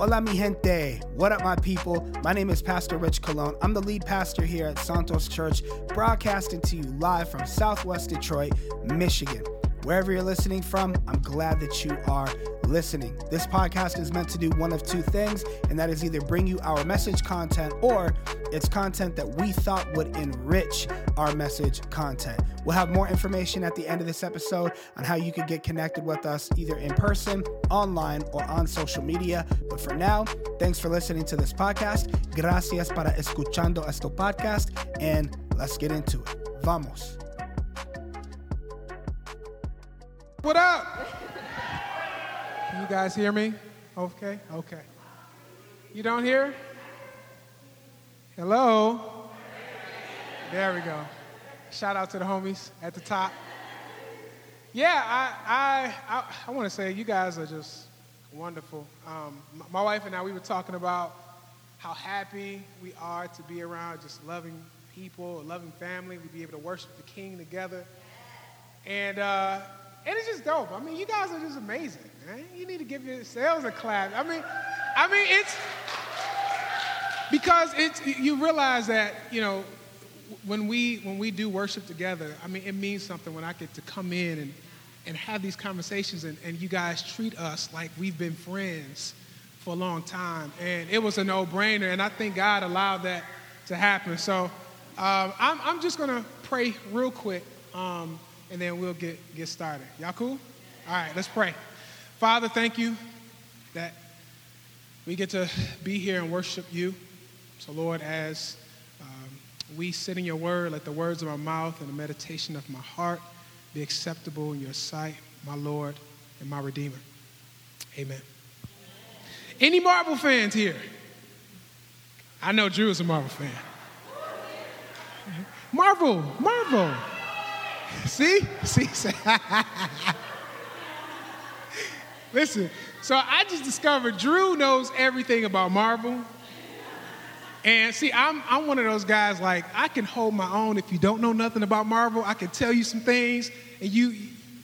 Hola, mi gente. What up, my people? My name is Pastor Rich Colon. I'm the lead pastor here at Santos Church, broadcasting to you live from Southwest Detroit, Michigan. Wherever you're listening from, I'm glad that you are listening. This podcast is meant to do one of two things, and that is either bring you our message content or it's content that we thought would enrich our message content. We'll have more information at the end of this episode on how you can get connected with us either in person, online, or on social media. But for now, thanks for listening to this podcast. Gracias para escuchando esto podcast, and let's get into it. Vamos. What up? Can you guys hear me? Okay, okay. You don't hear? Hello? There we go. Shout out to the homies at the top. Yeah, I, I, I, I want to say you guys are just wonderful. Um, my wife and I, we were talking about how happy we are to be around just loving people, loving family. We'd be able to worship the King together. And, uh, and it's just dope. I mean, you guys are just amazing, man. You need to give yourselves a clap. I mean, I mean, it's because it's you realize that you know when we when we do worship together. I mean, it means something when I get to come in and and have these conversations, and, and you guys treat us like we've been friends for a long time, and it was a no-brainer. And I think God allowed that to happen. So um, I'm I'm just gonna pray real quick. Um, and then we'll get, get started. Y'all cool? All right, let's pray. Father, thank you that we get to be here and worship you. So, Lord, as we sit in your word, let the words of my mouth and the meditation of my heart be acceptable in your sight, my Lord and my Redeemer. Amen. Any Marvel fans here? I know Drew is a Marvel fan. Marvel, Marvel. See? See? Listen, so I just discovered Drew knows everything about Marvel. And see, I'm, I'm one of those guys, like, I can hold my own if you don't know nothing about Marvel. I can tell you some things, and you,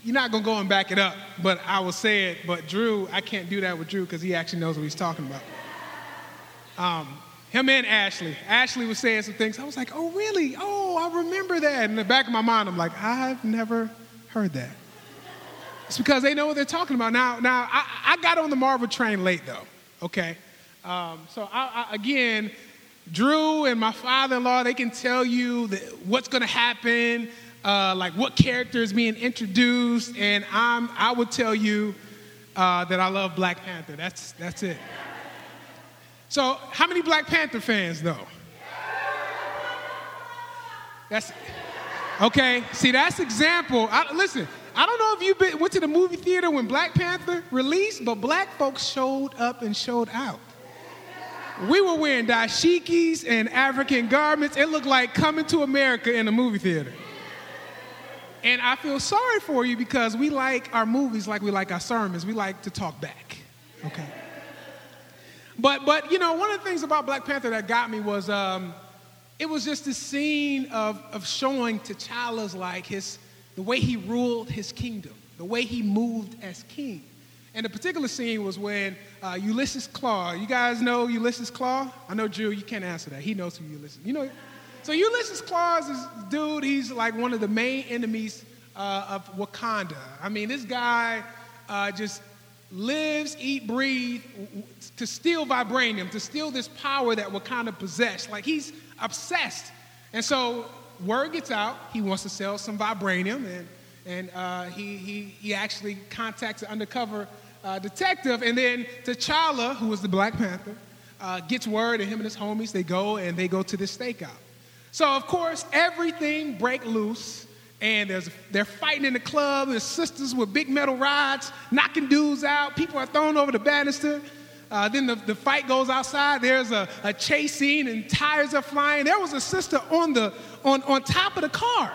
you're not going to go and back it up, but I will say it. But Drew, I can't do that with Drew because he actually knows what he's talking about. Um, him and Ashley. Ashley was saying some things. I was like, oh, really? Oh, I remember that. In the back of my mind, I'm like, I've never heard that. It's because they know what they're talking about. Now, now I, I got on the Marvel train late, though, okay? Um, so, I, I, again, Drew and my father-in-law, they can tell you what's going to happen, uh, like what character is being introduced, and I'm, I would tell you uh, that I love Black Panther. That's, that's it. So, how many Black Panther fans, though? That's okay. See, that's example. I, listen, I don't know if you been, went to the movie theater when Black Panther released, but black folks showed up and showed out. We were wearing dashikis and African garments. It looked like coming to America in a movie theater. And I feel sorry for you because we like our movies like we like our sermons. We like to talk back. Okay. But, but you know, one of the things about Black Panther that got me was um, it was just this scene of, of showing T'Challa's like his, the way he ruled his kingdom, the way he moved as king. And the particular scene was when uh, Ulysses Klaue, you guys know Ulysses Klaue? I know Drew, you can't answer that. He knows who Ulysses. You know, so Ulysses Klaue is this dude. He's like one of the main enemies uh, of Wakanda. I mean, this guy uh, just lives, eat, breathe to steal vibranium, to steal this power that Wakanda possess. Like he's obsessed. And so word gets out, he wants to sell some vibranium, and, and uh, he, he, he actually contacts an undercover uh, detective, and then T'Challa, who was the Black Panther, uh, gets word, and him and his homies, they go and they go to this stakeout. So, of course, everything break loose and there's they're fighting in the club. There's sisters with big metal rods knocking dudes out. People are thrown over the banister. Uh, then the, the fight goes outside. There's a, a chase scene and tires are flying. There was a sister on, the, on, on top of the car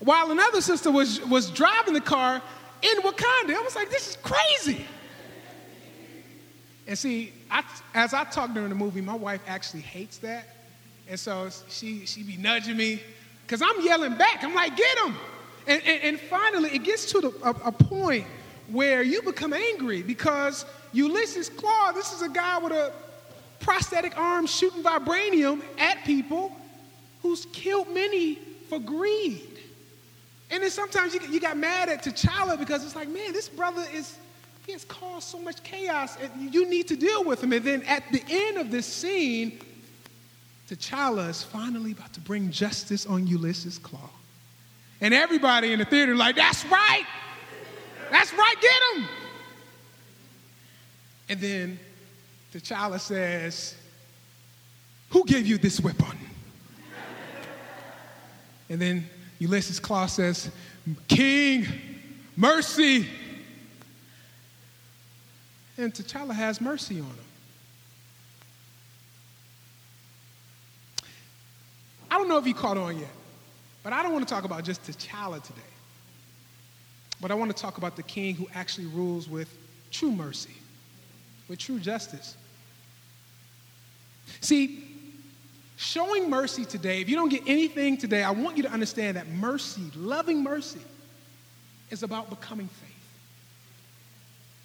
while another sister was, was driving the car in Wakanda. I was like, this is crazy. And see, I, as I talk during the movie, my wife actually hates that. And so she, she be nudging me because I'm yelling back. I'm like, get him. And, and, and finally, it gets to the, a, a point where you become angry because Ulysses Klaue, this is a guy with a prosthetic arm shooting vibranium at people who's killed many for greed. And then sometimes you, you got mad at T'Challa because it's like, man, this brother is, he has caused so much chaos and you need to deal with him. And then at the end of this scene, T'Challa is finally about to bring justice on Ulysses Klaue. And everybody in the theater like, that's right. That's right, get him. And then T'Challa says, Who gave you this weapon? and then Ulysses Klaue says, King, mercy. And T'Challa has mercy on him. I don't know if you caught on yet, but I don't want to talk about just T'Challa today. But I want to talk about the king who actually rules with true mercy, with true justice. See, showing mercy today, if you don't get anything today, I want you to understand that mercy, loving mercy, is about becoming faith.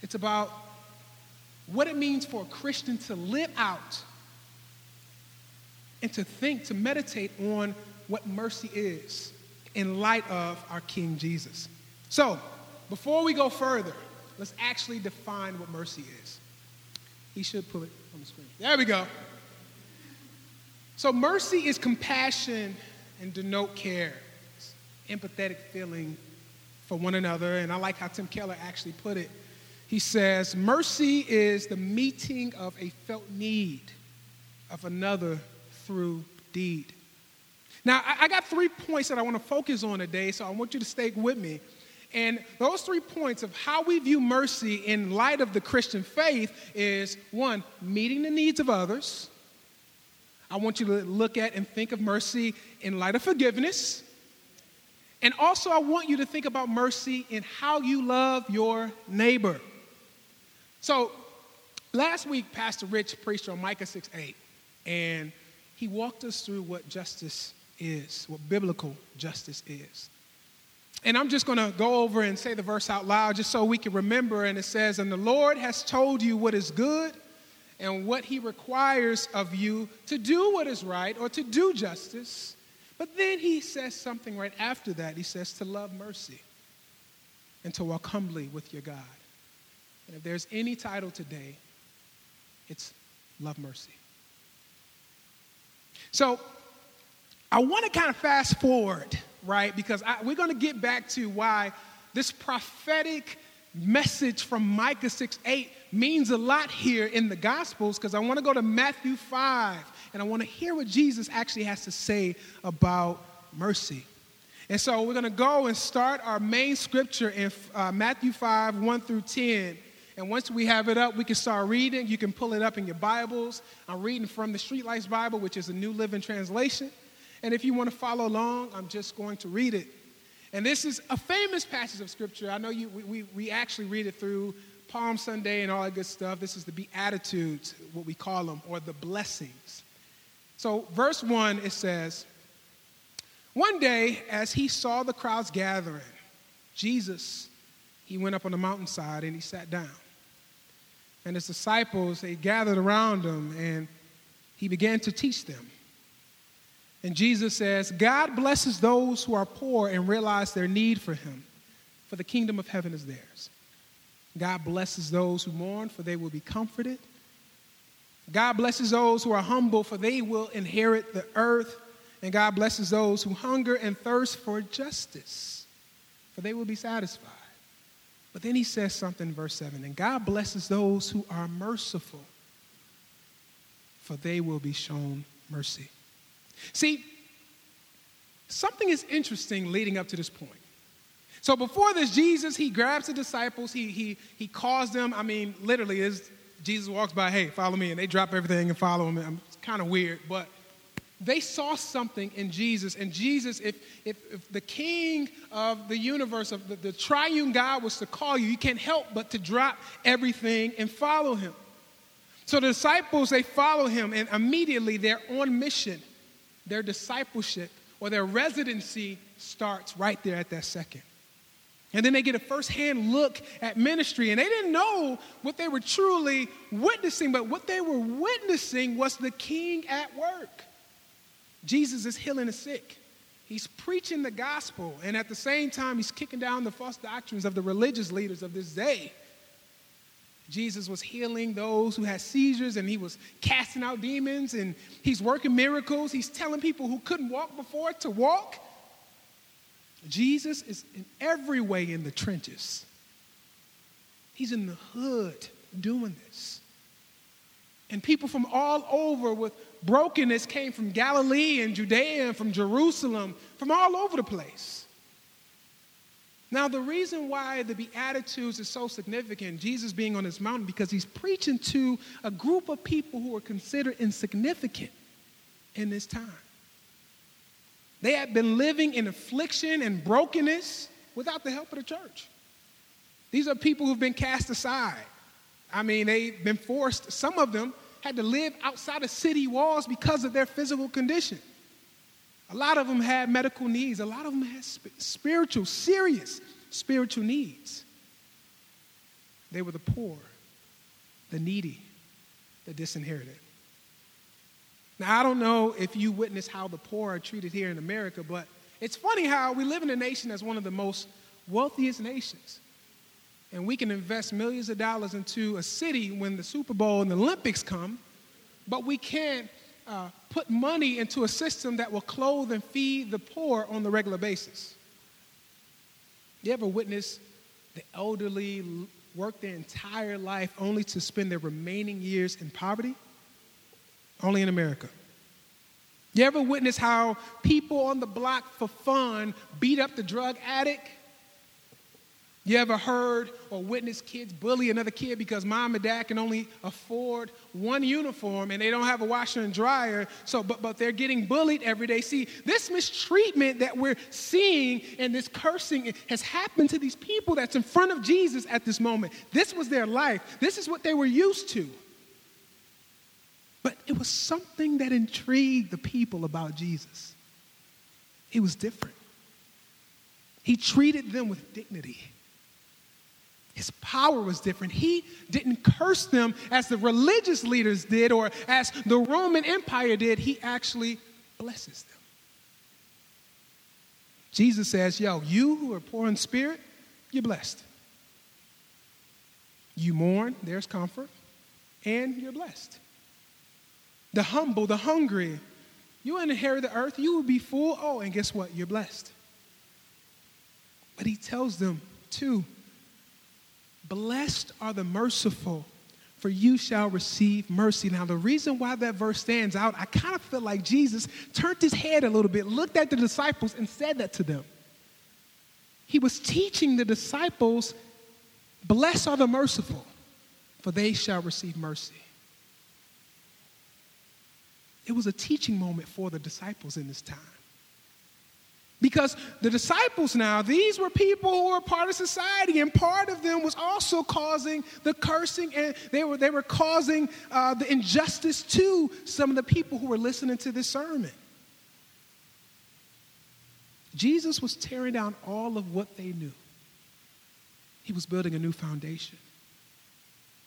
It's about what it means for a Christian to live out and to think, to meditate on what mercy is in light of our King Jesus. So, before we go further, let's actually define what mercy is. He should put it on the screen. There we go. So, mercy is compassion and denote care, it's empathetic feeling for one another. And I like how Tim Keller actually put it. He says, Mercy is the meeting of a felt need of another through deed. Now, I got three points that I want to focus on today, so I want you to stay with me. And those three points of how we view mercy in light of the Christian faith is one, meeting the needs of others. I want you to look at and think of mercy in light of forgiveness. And also, I want you to think about mercy in how you love your neighbor. So, last week, Pastor Rich preached on Micah 6 8, and he walked us through what justice is, what biblical justice is. And I'm just going to go over and say the verse out loud just so we can remember. And it says, And the Lord has told you what is good and what he requires of you to do what is right or to do justice. But then he says something right after that. He says to love mercy and to walk humbly with your God. And if there's any title today, it's love mercy. So I want to kind of fast forward, right? Because I, we're going to get back to why this prophetic message from Micah 6 8 means a lot here in the Gospels because I want to go to Matthew 5 and I want to hear what Jesus actually has to say about mercy. And so we're going to go and start our main scripture in uh, Matthew 5 1 through 10. And once we have it up, we can start reading. You can pull it up in your Bibles. I'm reading from the Streetlights Bible, which is a New Living Translation. And if you want to follow along, I'm just going to read it. And this is a famous passage of Scripture. I know you, we, we actually read it through Palm Sunday and all that good stuff. This is the Beatitudes, what we call them, or the blessings. So, verse 1, it says, One day, as he saw the crowds gathering, Jesus, he went up on the mountainside and he sat down. And his disciples, they gathered around him and he began to teach them. And Jesus says, God blesses those who are poor and realize their need for him, for the kingdom of heaven is theirs. God blesses those who mourn, for they will be comforted. God blesses those who are humble, for they will inherit the earth. And God blesses those who hunger and thirst for justice, for they will be satisfied. But then he says something in verse 7 and God blesses those who are merciful, for they will be shown mercy. See, something is interesting leading up to this point. So before this, Jesus, he grabs the disciples, he, he, he calls them, I mean, literally, as Jesus walks by, hey, follow me, and they drop everything and follow him. It's kind of weird, but they saw something in Jesus. And Jesus, if, if, if the king of the universe, of the, the triune God was to call you, you can't help but to drop everything and follow him. So the disciples, they follow him, and immediately they're on mission their discipleship or their residency starts right there at that second. And then they get a firsthand look at ministry. And they didn't know what they were truly witnessing, but what they were witnessing was the king at work. Jesus is healing the sick. He's preaching the gospel, and at the same time, he's kicking down the false doctrines of the religious leaders of this day. Jesus was healing those who had seizures, and he was casting out demons, and he's working miracles. He's telling people who couldn't walk before to walk. Jesus is in every way in the trenches. He's in the hood doing this. And people from all over with brokenness came from Galilee and Judea and from Jerusalem, from all over the place. Now, the reason why the Beatitudes is so significant, Jesus being on this mountain, because he's preaching to a group of people who are considered insignificant in this time. They had been living in affliction and brokenness without the help of the church. These are people who've been cast aside. I mean, they've been forced, some of them had to live outside of city walls because of their physical condition. A lot of them had medical needs, a lot of them had spiritual, serious spiritual needs. They were the poor, the needy, the disinherited. Now, I don't know if you witness how the poor are treated here in America, but it's funny how we live in a nation that's one of the most wealthiest nations. And we can invest millions of dollars into a city when the Super Bowl and the Olympics come, but we can't uh, put money into a system that will clothe and feed the poor on the regular basis. You ever witness the elderly work their entire life only to spend their remaining years in poverty? Only in America. You ever witness how people on the block for fun beat up the drug addict? You ever heard or witnessed kids bully another kid because mom and dad can only afford one uniform and they don't have a washer and dryer, so but, but they're getting bullied every day. See, this mistreatment that we're seeing and this cursing has happened to these people that's in front of Jesus at this moment. This was their life. This is what they were used to. But it was something that intrigued the people about Jesus. He was different. He treated them with dignity. His power was different. He didn't curse them as the religious leaders did or as the Roman Empire did. He actually blesses them. Jesus says, Yo, you who are poor in spirit, you're blessed. You mourn, there's comfort, and you're blessed the humble, the hungry. You inherit the earth, you will be full. Oh, and guess what? You're blessed. But he tells them, too, blessed are the merciful, for you shall receive mercy. Now, the reason why that verse stands out, I kind of feel like Jesus turned his head a little bit, looked at the disciples, and said that to them. He was teaching the disciples, blessed are the merciful, for they shall receive mercy. It was a teaching moment for the disciples in this time. Because the disciples now, these were people who were part of society, and part of them was also causing the cursing, and they were, they were causing uh, the injustice to some of the people who were listening to this sermon. Jesus was tearing down all of what they knew, he was building a new foundation.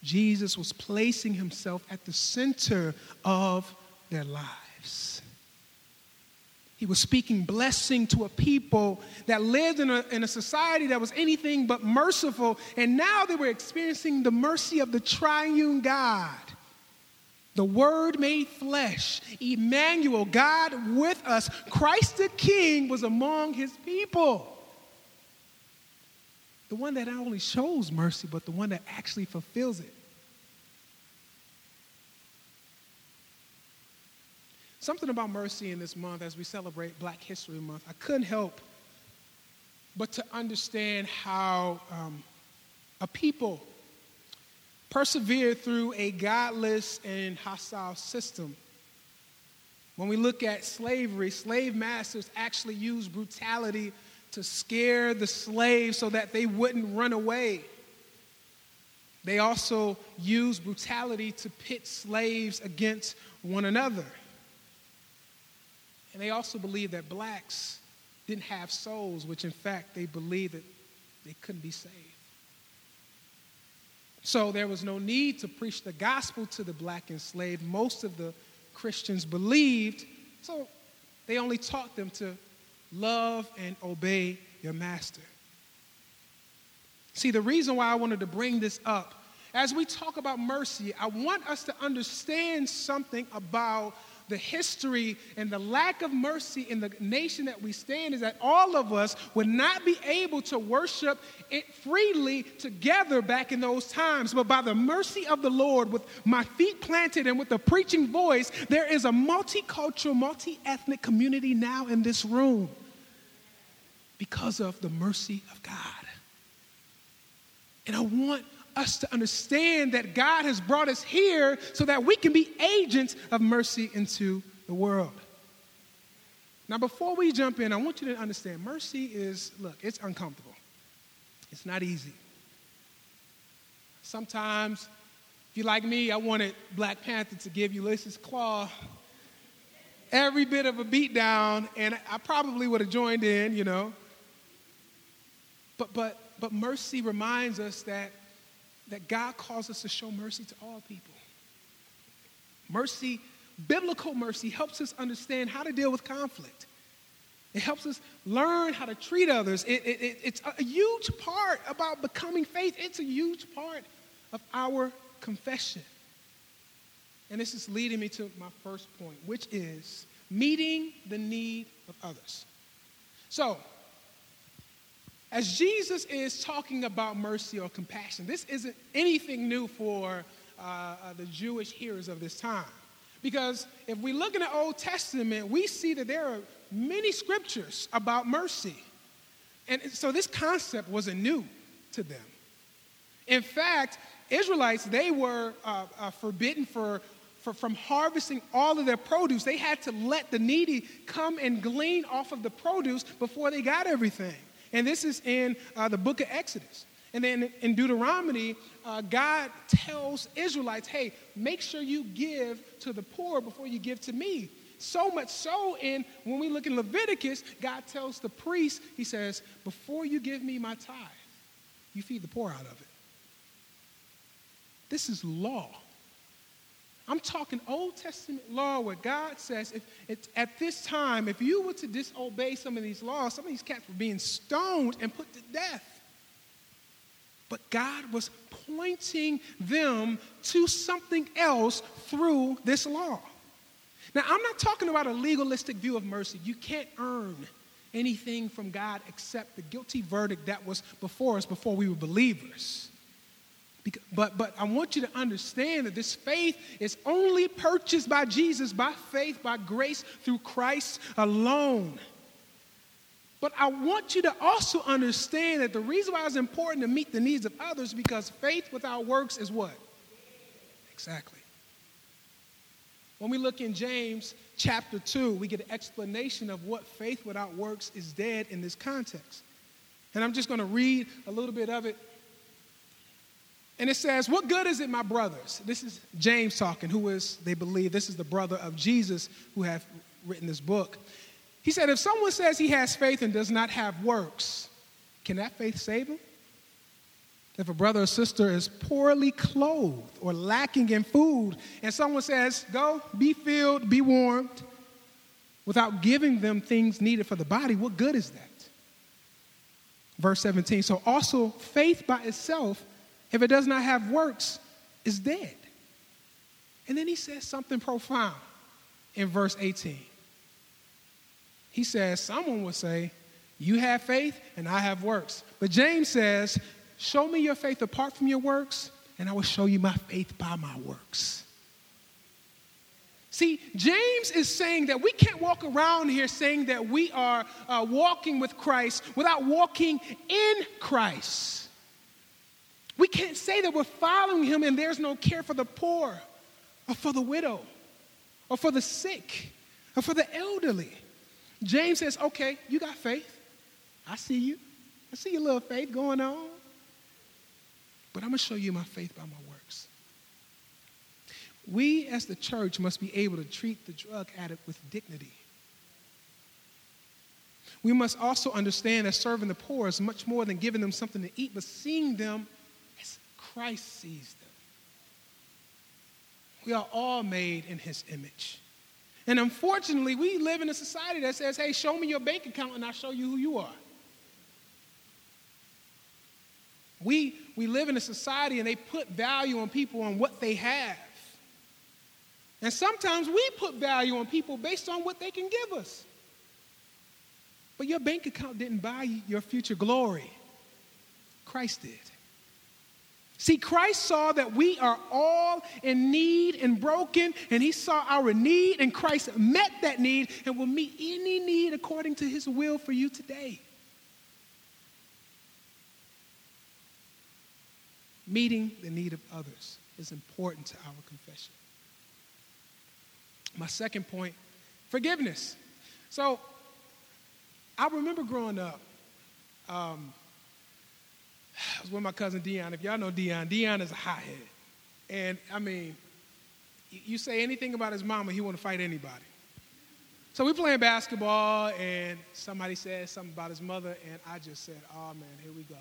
Jesus was placing himself at the center of their lives. He was speaking blessing to a people that lived in a, in a society that was anything but merciful, and now they were experiencing the mercy of the triune God. The Word made flesh, Emmanuel, God with us. Christ the King was among his people. The one that not only shows mercy, but the one that actually fulfills it. Something about mercy in this month as we celebrate Black History Month, I couldn't help but to understand how um, a people persevered through a godless and hostile system. When we look at slavery, slave masters actually used brutality to scare the slaves so that they wouldn't run away. They also used brutality to pit slaves against one another. And they also believed that blacks didn't have souls, which in fact they believed that they couldn't be saved. So there was no need to preach the gospel to the black enslaved. Most of the Christians believed, so they only taught them to love and obey your master. See, the reason why I wanted to bring this up, as we talk about mercy, I want us to understand something about the history and the lack of mercy in the nation that we stand is that all of us would not be able to worship it freely together back in those times. But by the mercy of the Lord, with my feet planted and with the preaching voice, there is a multicultural, multi ethnic community now in this room because of the mercy of God. And I want us to understand that God has brought us here so that we can be agents of mercy into the world. Now, before we jump in, I want you to understand mercy is, look, it's uncomfortable, it's not easy. Sometimes, if you're like me, I wanted Black Panther to give Ulysses Klaue every bit of a beatdown, and I probably would have joined in, you know. But, but, but mercy reminds us that that God calls us to show mercy to all people. Mercy, biblical mercy, helps us understand how to deal with conflict. It helps us learn how to treat others. It, it, it's a huge part about becoming faith. It's a huge part of our confession. And this is leading me to my first point, which is meeting the need of others. So, as Jesus is talking about mercy or compassion, this isn't anything new for uh, uh, the Jewish hearers of this time. Because if we look in the Old Testament, we see that there are many scriptures about mercy. And so this concept wasn't new to them. In fact, Israelites, they were uh, uh, forbidden for, for, from harvesting all of their produce. They had to let the needy come and glean off of the produce before they got everything. And this is in uh, the book of Exodus. And then in Deuteronomy, uh, God tells Israelites, hey, make sure you give to the poor before you give to me. So much so, in when we look in Leviticus, God tells the priest, He says, before you give me my tithe, you feed the poor out of it. This is law. I'm talking Old Testament law where God says, if, at this time, if you were to disobey some of these laws, some of these cats were being stoned and put to death. But God was pointing them to something else through this law. Now, I'm not talking about a legalistic view of mercy. You can't earn anything from God except the guilty verdict that was before us before we were believers. But, but I want you to understand that this faith is only purchased by Jesus, by faith, by grace, through Christ alone. But I want you to also understand that the reason why it's important to meet the needs of others because faith without works is what? Exactly. When we look in James chapter 2, we get an explanation of what faith without works is dead in this context. And I'm just going to read a little bit of it and it says, What good is it, my brothers? This is James talking, who is, they believe, this is the brother of Jesus who have written this book. He said, If someone says he has faith and does not have works, can that faith save him? If a brother or sister is poorly clothed or lacking in food, and someone says, Go, be filled, be warmed, without giving them things needed for the body, what good is that? Verse 17. So also, faith by itself if it does not have works, is dead. And then he says something profound in verse 18. He says, Someone will say, You have faith and I have works. But James says, Show me your faith apart from your works, and I will show you my faith by my works. See, James is saying that we can't walk around here saying that we are uh, walking with Christ without walking in Christ. We can't say that we're following him and there's no care for the poor or for the widow or for the sick or for the elderly. James says, okay, you got faith. I see you. I see your little faith going on. But I'm going to show you my faith by my works. We as the church must be able to treat the drug addict with dignity. We must also understand that serving the poor is much more than giving them something to eat, but seeing them Christ sees them. We are all made in his image. And unfortunately, we live in a society that says, hey, show me your bank account and I'll show you who you are. We, we live in a society and they put value on people on what they have. And sometimes we put value on people based on what they can give us. But your bank account didn't buy your future glory, Christ did. See, Christ saw that we are all in need and broken, and he saw our need, and Christ met that need and will meet any need according to his will for you today. Meeting the need of others is important to our confession. My second point forgiveness. So, I remember growing up, um, I was with my cousin Dion. If y'all know Dion, Dion is a hothead. And I mean, you say anything about his mama, he want to fight anybody. So we playing basketball, and somebody said something about his mother, and I just said, "Oh man, here we go."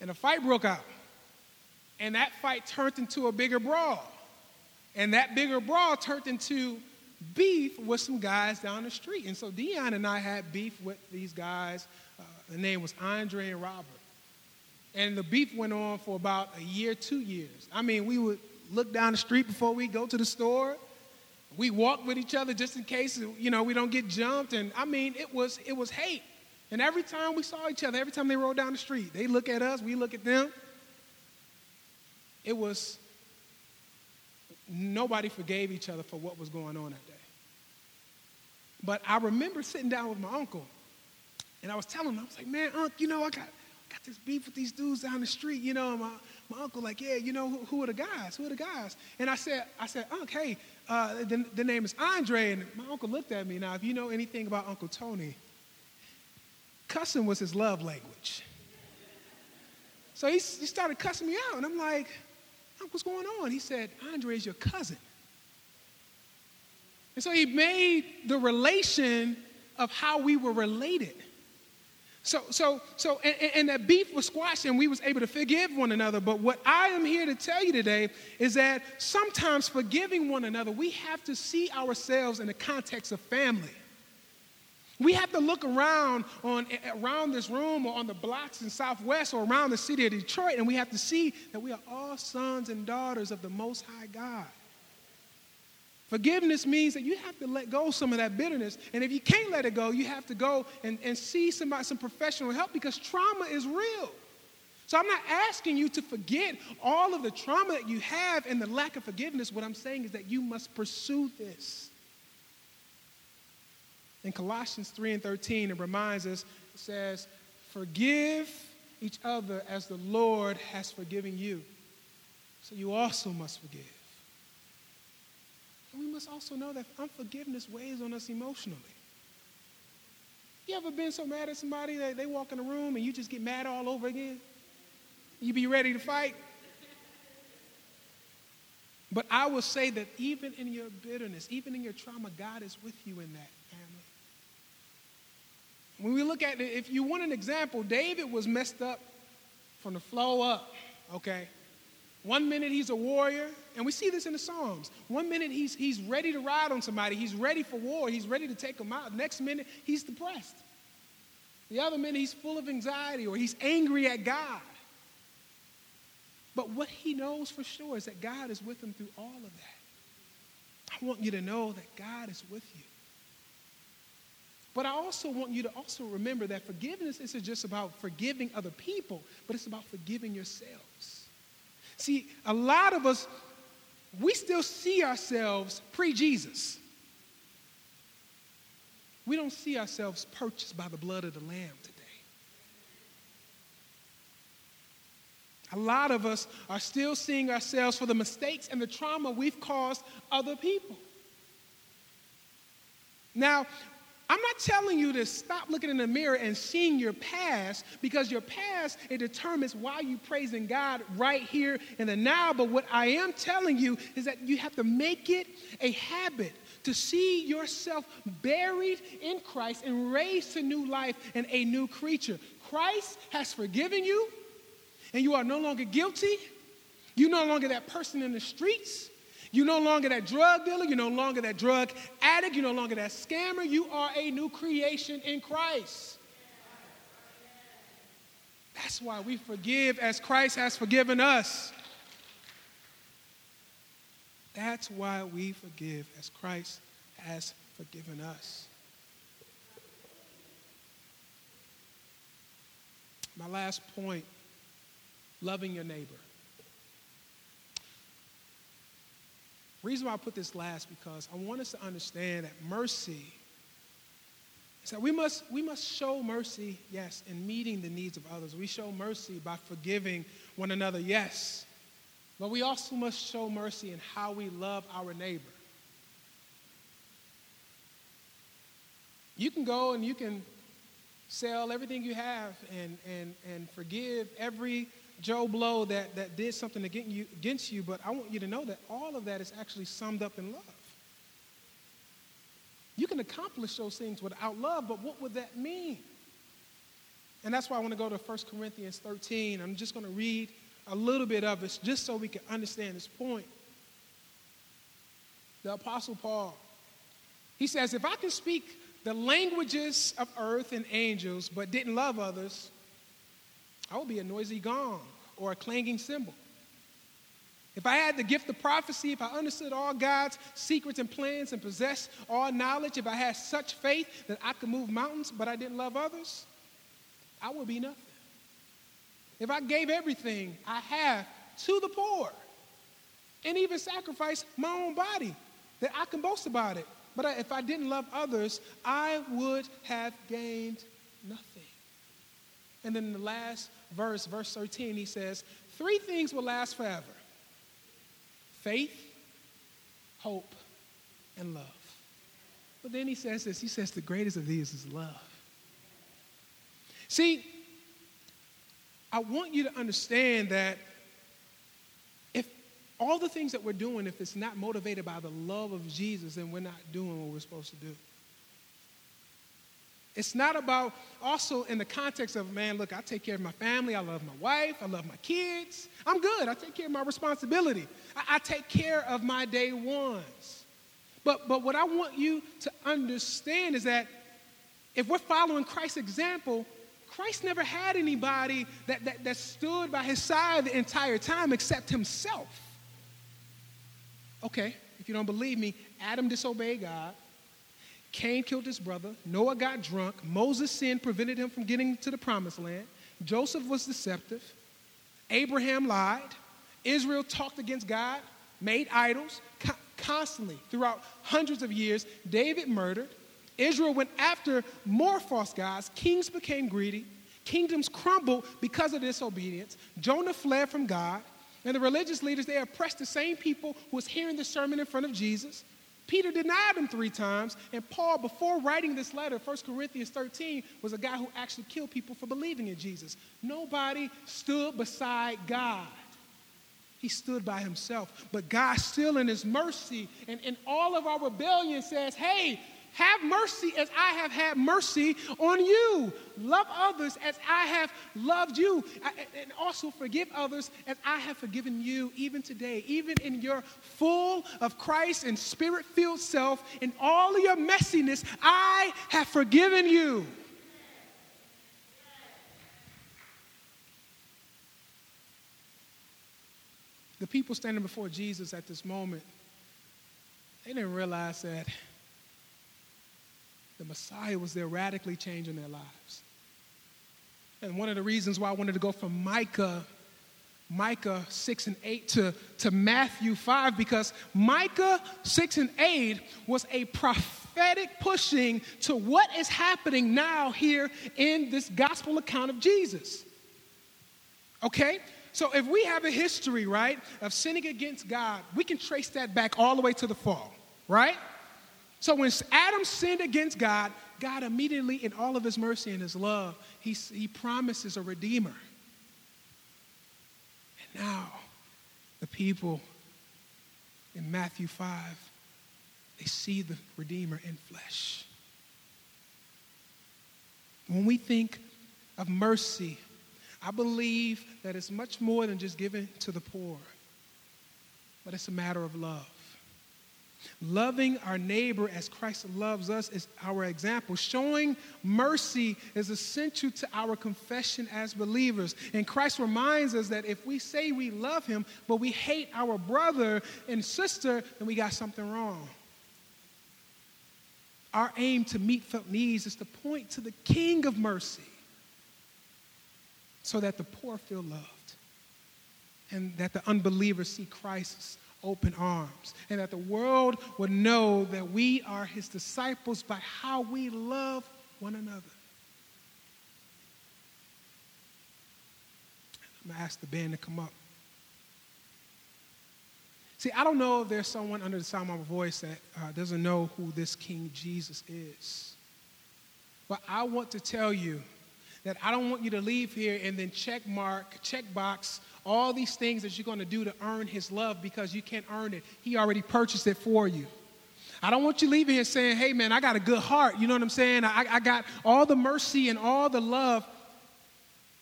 And a fight broke out, and that fight turned into a bigger brawl, and that bigger brawl turned into beef with some guys down the street. And so Dion and I had beef with these guys. Uh, the name was Andre and Robert. And the beef went on for about a year, two years. I mean, we would look down the street before we go to the store. We walk with each other just in case, you know, we don't get jumped. And I mean, it was, it was hate. And every time we saw each other, every time they rode down the street, they look at us, we look at them. It was, nobody forgave each other for what was going on that day. But I remember sitting down with my uncle, and I was telling him, I was like, man, Unc, you know, I got, got this beef with these dudes down the street, you know, my, my uncle like, yeah, you know, who, who, are the guys? Who are the guys? And I said, I said, Uncle, hey, uh, the, the name is Andre. And my uncle looked at me. Now, if you know anything about Uncle Tony, cussing was his love language. So he, he started cussing me out. And I'm like, Uncle, what's going on? He said, Andre is your cousin. And so he made the relation of how we were related. So, so, so, and, and, that beef was squashed and we was able to forgive one another. But what I am here to tell you today is that sometimes forgiving one another, we have to see ourselves in the context of family. We have to look around on around this room or on the blocks in Southwest or around the city of Detroit, and we have to see that we are all sons and daughters of the Most High God. Forgiveness means that you have to let go some of that bitterness. And if you can't let it go, you have to go and, and see somebody, some professional help because trauma is real. So I'm not asking you to forget all of the trauma that you have and the lack of forgiveness. What I'm saying is that you must pursue this. In Colossians 3 and 13, it reminds us, it says, Forgive each other as the Lord has forgiven you. So you also must forgive. And we must also know that unforgiveness weighs on us emotionally. You ever been so mad at somebody that they walk in the room and you just get mad all over again? You be ready to fight? But I will say that even in your bitterness, even in your trauma, God is with you in that family. When we look at it, if you want an example, David was messed up from the flow up, okay? One minute he's a warrior, and we see this in the Psalms. One minute he's, he's ready to ride on somebody, he's ready for war, he's ready to take them out. Next minute he's depressed. The other minute he's full of anxiety or he's angry at God. But what he knows for sure is that God is with him through all of that. I want you to know that God is with you. But I also want you to also remember that forgiveness isn't just about forgiving other people, but it's about forgiving yourselves. See, a lot of us, we still see ourselves pre Jesus. We don't see ourselves purchased by the blood of the Lamb today. A lot of us are still seeing ourselves for the mistakes and the trauma we've caused other people. Now, I'm not telling you to stop looking in the mirror and seeing your past because your past it determines why you're praising God right here in the now. But what I am telling you is that you have to make it a habit to see yourself buried in Christ and raised to new life and a new creature. Christ has forgiven you, and you are no longer guilty. You're no longer that person in the streets. You're no longer that drug dealer. You're no longer that drug addict. You're no longer that scammer. You are a new creation in Christ. That's why we forgive as Christ has forgiven us. That's why we forgive as Christ has forgiven us. My last point loving your neighbor. Reason why I put this last because I want us to understand that mercy is that we must, we must show mercy, yes, in meeting the needs of others. We show mercy by forgiving one another, yes. But we also must show mercy in how we love our neighbor. You can go and you can sell everything you have and, and, and forgive every Joe Blow that, that did something against you, against you, but I want you to know that all of that is actually summed up in love. You can accomplish those things without love, but what would that mean? And that's why I want to go to 1 Corinthians 13. I'm just going to read a little bit of it just so we can understand this point. The Apostle Paul, he says, If I can speak the languages of earth and angels but didn't love others, I would be a noisy gong or a clanging cymbal. If I had the gift of prophecy, if I understood all God's secrets and plans and possessed all knowledge, if I had such faith that I could move mountains, but I didn't love others, I would be nothing. If I gave everything I have to the poor and even sacrificed my own body, that I can boast about it. But if I didn't love others, I would have gained nothing. And then in the last verse, verse 13, he says, Three things will last forever faith, hope, and love. But then he says this he says, The greatest of these is love. See, I want you to understand that if all the things that we're doing, if it's not motivated by the love of Jesus, then we're not doing what we're supposed to do. It's not about also in the context of, man, look, I take care of my family. I love my wife. I love my kids. I'm good. I take care of my responsibility. I, I take care of my day ones. But, but what I want you to understand is that if we're following Christ's example, Christ never had anybody that, that, that stood by his side the entire time except himself. Okay, if you don't believe me, Adam disobeyed God. Cain killed his brother. Noah got drunk. Moses' sin prevented him from getting to the promised land. Joseph was deceptive. Abraham lied. Israel talked against God, made idols co- constantly throughout hundreds of years. David murdered. Israel went after more false gods. Kings became greedy. Kingdoms crumbled because of disobedience. Jonah fled from God. And the religious leaders, they oppressed the same people who was hearing the sermon in front of Jesus. Peter denied him three times, and Paul, before writing this letter, 1 Corinthians 13, was a guy who actually killed people for believing in Jesus. Nobody stood beside God. He stood by himself. But God, still in his mercy and in all of our rebellion, says, Hey, have mercy as I have had mercy on you. Love others as I have loved you. And also forgive others as I have forgiven you, even today, even in your full of Christ and spirit filled self, in all of your messiness, I have forgiven you. The people standing before Jesus at this moment, they didn't realize that the Messiah was there radically changing their lives. And one of the reasons why I wanted to go from Micah, Micah 6 and 8 to, to Matthew 5, because Micah 6 and 8 was a prophetic pushing to what is happening now here in this gospel account of Jesus. Okay? So if we have a history, right, of sinning against God, we can trace that back all the way to the fall, right? So when Adam sinned against God, God immediately, in all of his mercy and his love, he, he promises a redeemer. And now, the people in Matthew 5, they see the redeemer in flesh. When we think of mercy, I believe that it's much more than just giving to the poor, but it's a matter of love. Loving our neighbor as Christ loves us is our example. Showing mercy is essential to our confession as believers. And Christ reminds us that if we say we love him, but we hate our brother and sister, then we got something wrong. Our aim to meet felt needs is to point to the King of mercy so that the poor feel loved and that the unbelievers see Christ's open arms and that the world would know that we are his disciples by how we love one another. I'm going to ask the band to come up. See, I don't know if there's someone under the sound of my voice that uh, doesn't know who this King Jesus is. But I want to tell you that I don't want you to leave here and then check mark, check box all these things that you're going to do to earn his love because you can't earn it. He already purchased it for you. I don't want you leaving here saying, hey, man, I got a good heart. You know what I'm saying? I, I got all the mercy and all the love.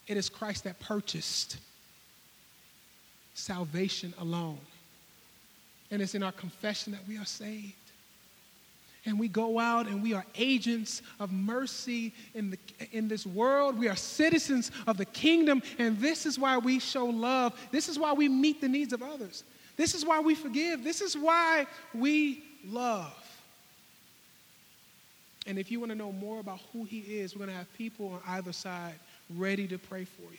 It is Christ that purchased salvation alone. And it's in our confession that we are saved. And we go out and we are agents of mercy in, the, in this world. We are citizens of the kingdom. And this is why we show love. This is why we meet the needs of others. This is why we forgive. This is why we love. And if you want to know more about who he is, we're going to have people on either side ready to pray for you.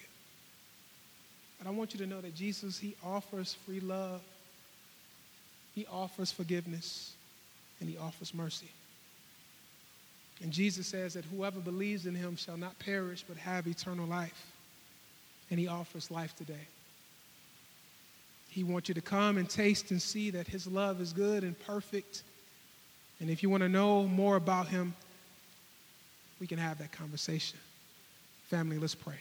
But I want you to know that Jesus, he offers free love. He offers forgiveness and he offers mercy. And Jesus says that whoever believes in him shall not perish but have eternal life. And he offers life today. He wants you to come and taste and see that his love is good and perfect. And if you want to know more about him, we can have that conversation. Family, let's pray.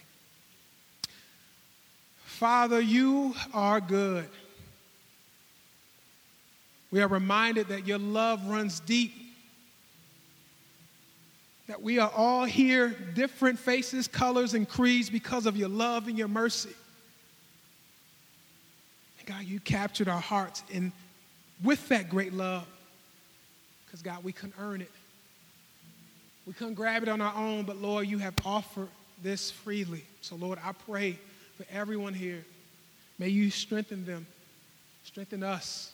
Father, you are good. We are reminded that your love runs deep. That we are all here, different faces, colors, and creeds because of your love and your mercy. And God, you captured our hearts and with that great love. Because, God, we couldn't earn it. We couldn't grab it on our own, but Lord, you have offered this freely. So, Lord, I pray for everyone here. May you strengthen them, strengthen us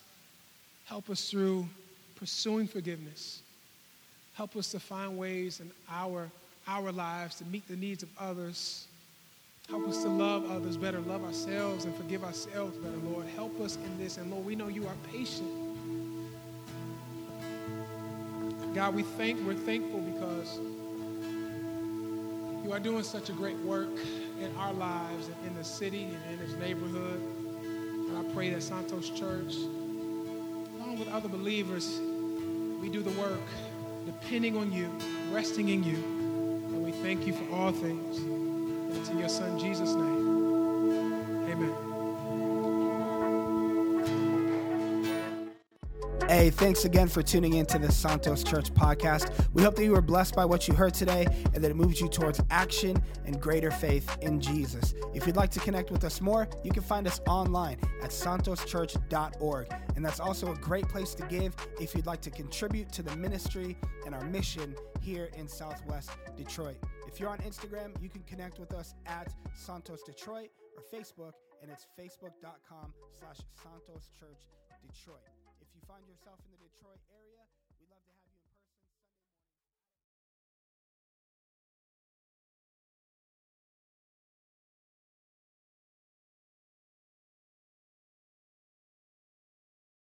Help us through pursuing forgiveness. Help us to find ways in our, our lives to meet the needs of others. Help us to love others better, love ourselves, and forgive ourselves better, Lord. Help us in this. And Lord, we know you are patient. God, we thank, we're thankful because you are doing such a great work in our lives and in the city and in this neighborhood. And I pray that Santos Church along with other believers, we do the work depending on you, resting in you. And we thank you for all things. And it's in your Son, Jesus' name. Amen. Hey, thanks again for tuning in to the Santos Church podcast. We hope that you were blessed by what you heard today and that it moves you towards action and greater faith in Jesus. If you'd like to connect with us more, you can find us online at santoschurch.org. And that's also a great place to give if you'd like to contribute to the ministry and our mission here in Southwest Detroit. If you're on Instagram, you can connect with us at Santos Detroit or Facebook, and it's facebook.com slash Santos Church Detroit find yourself in the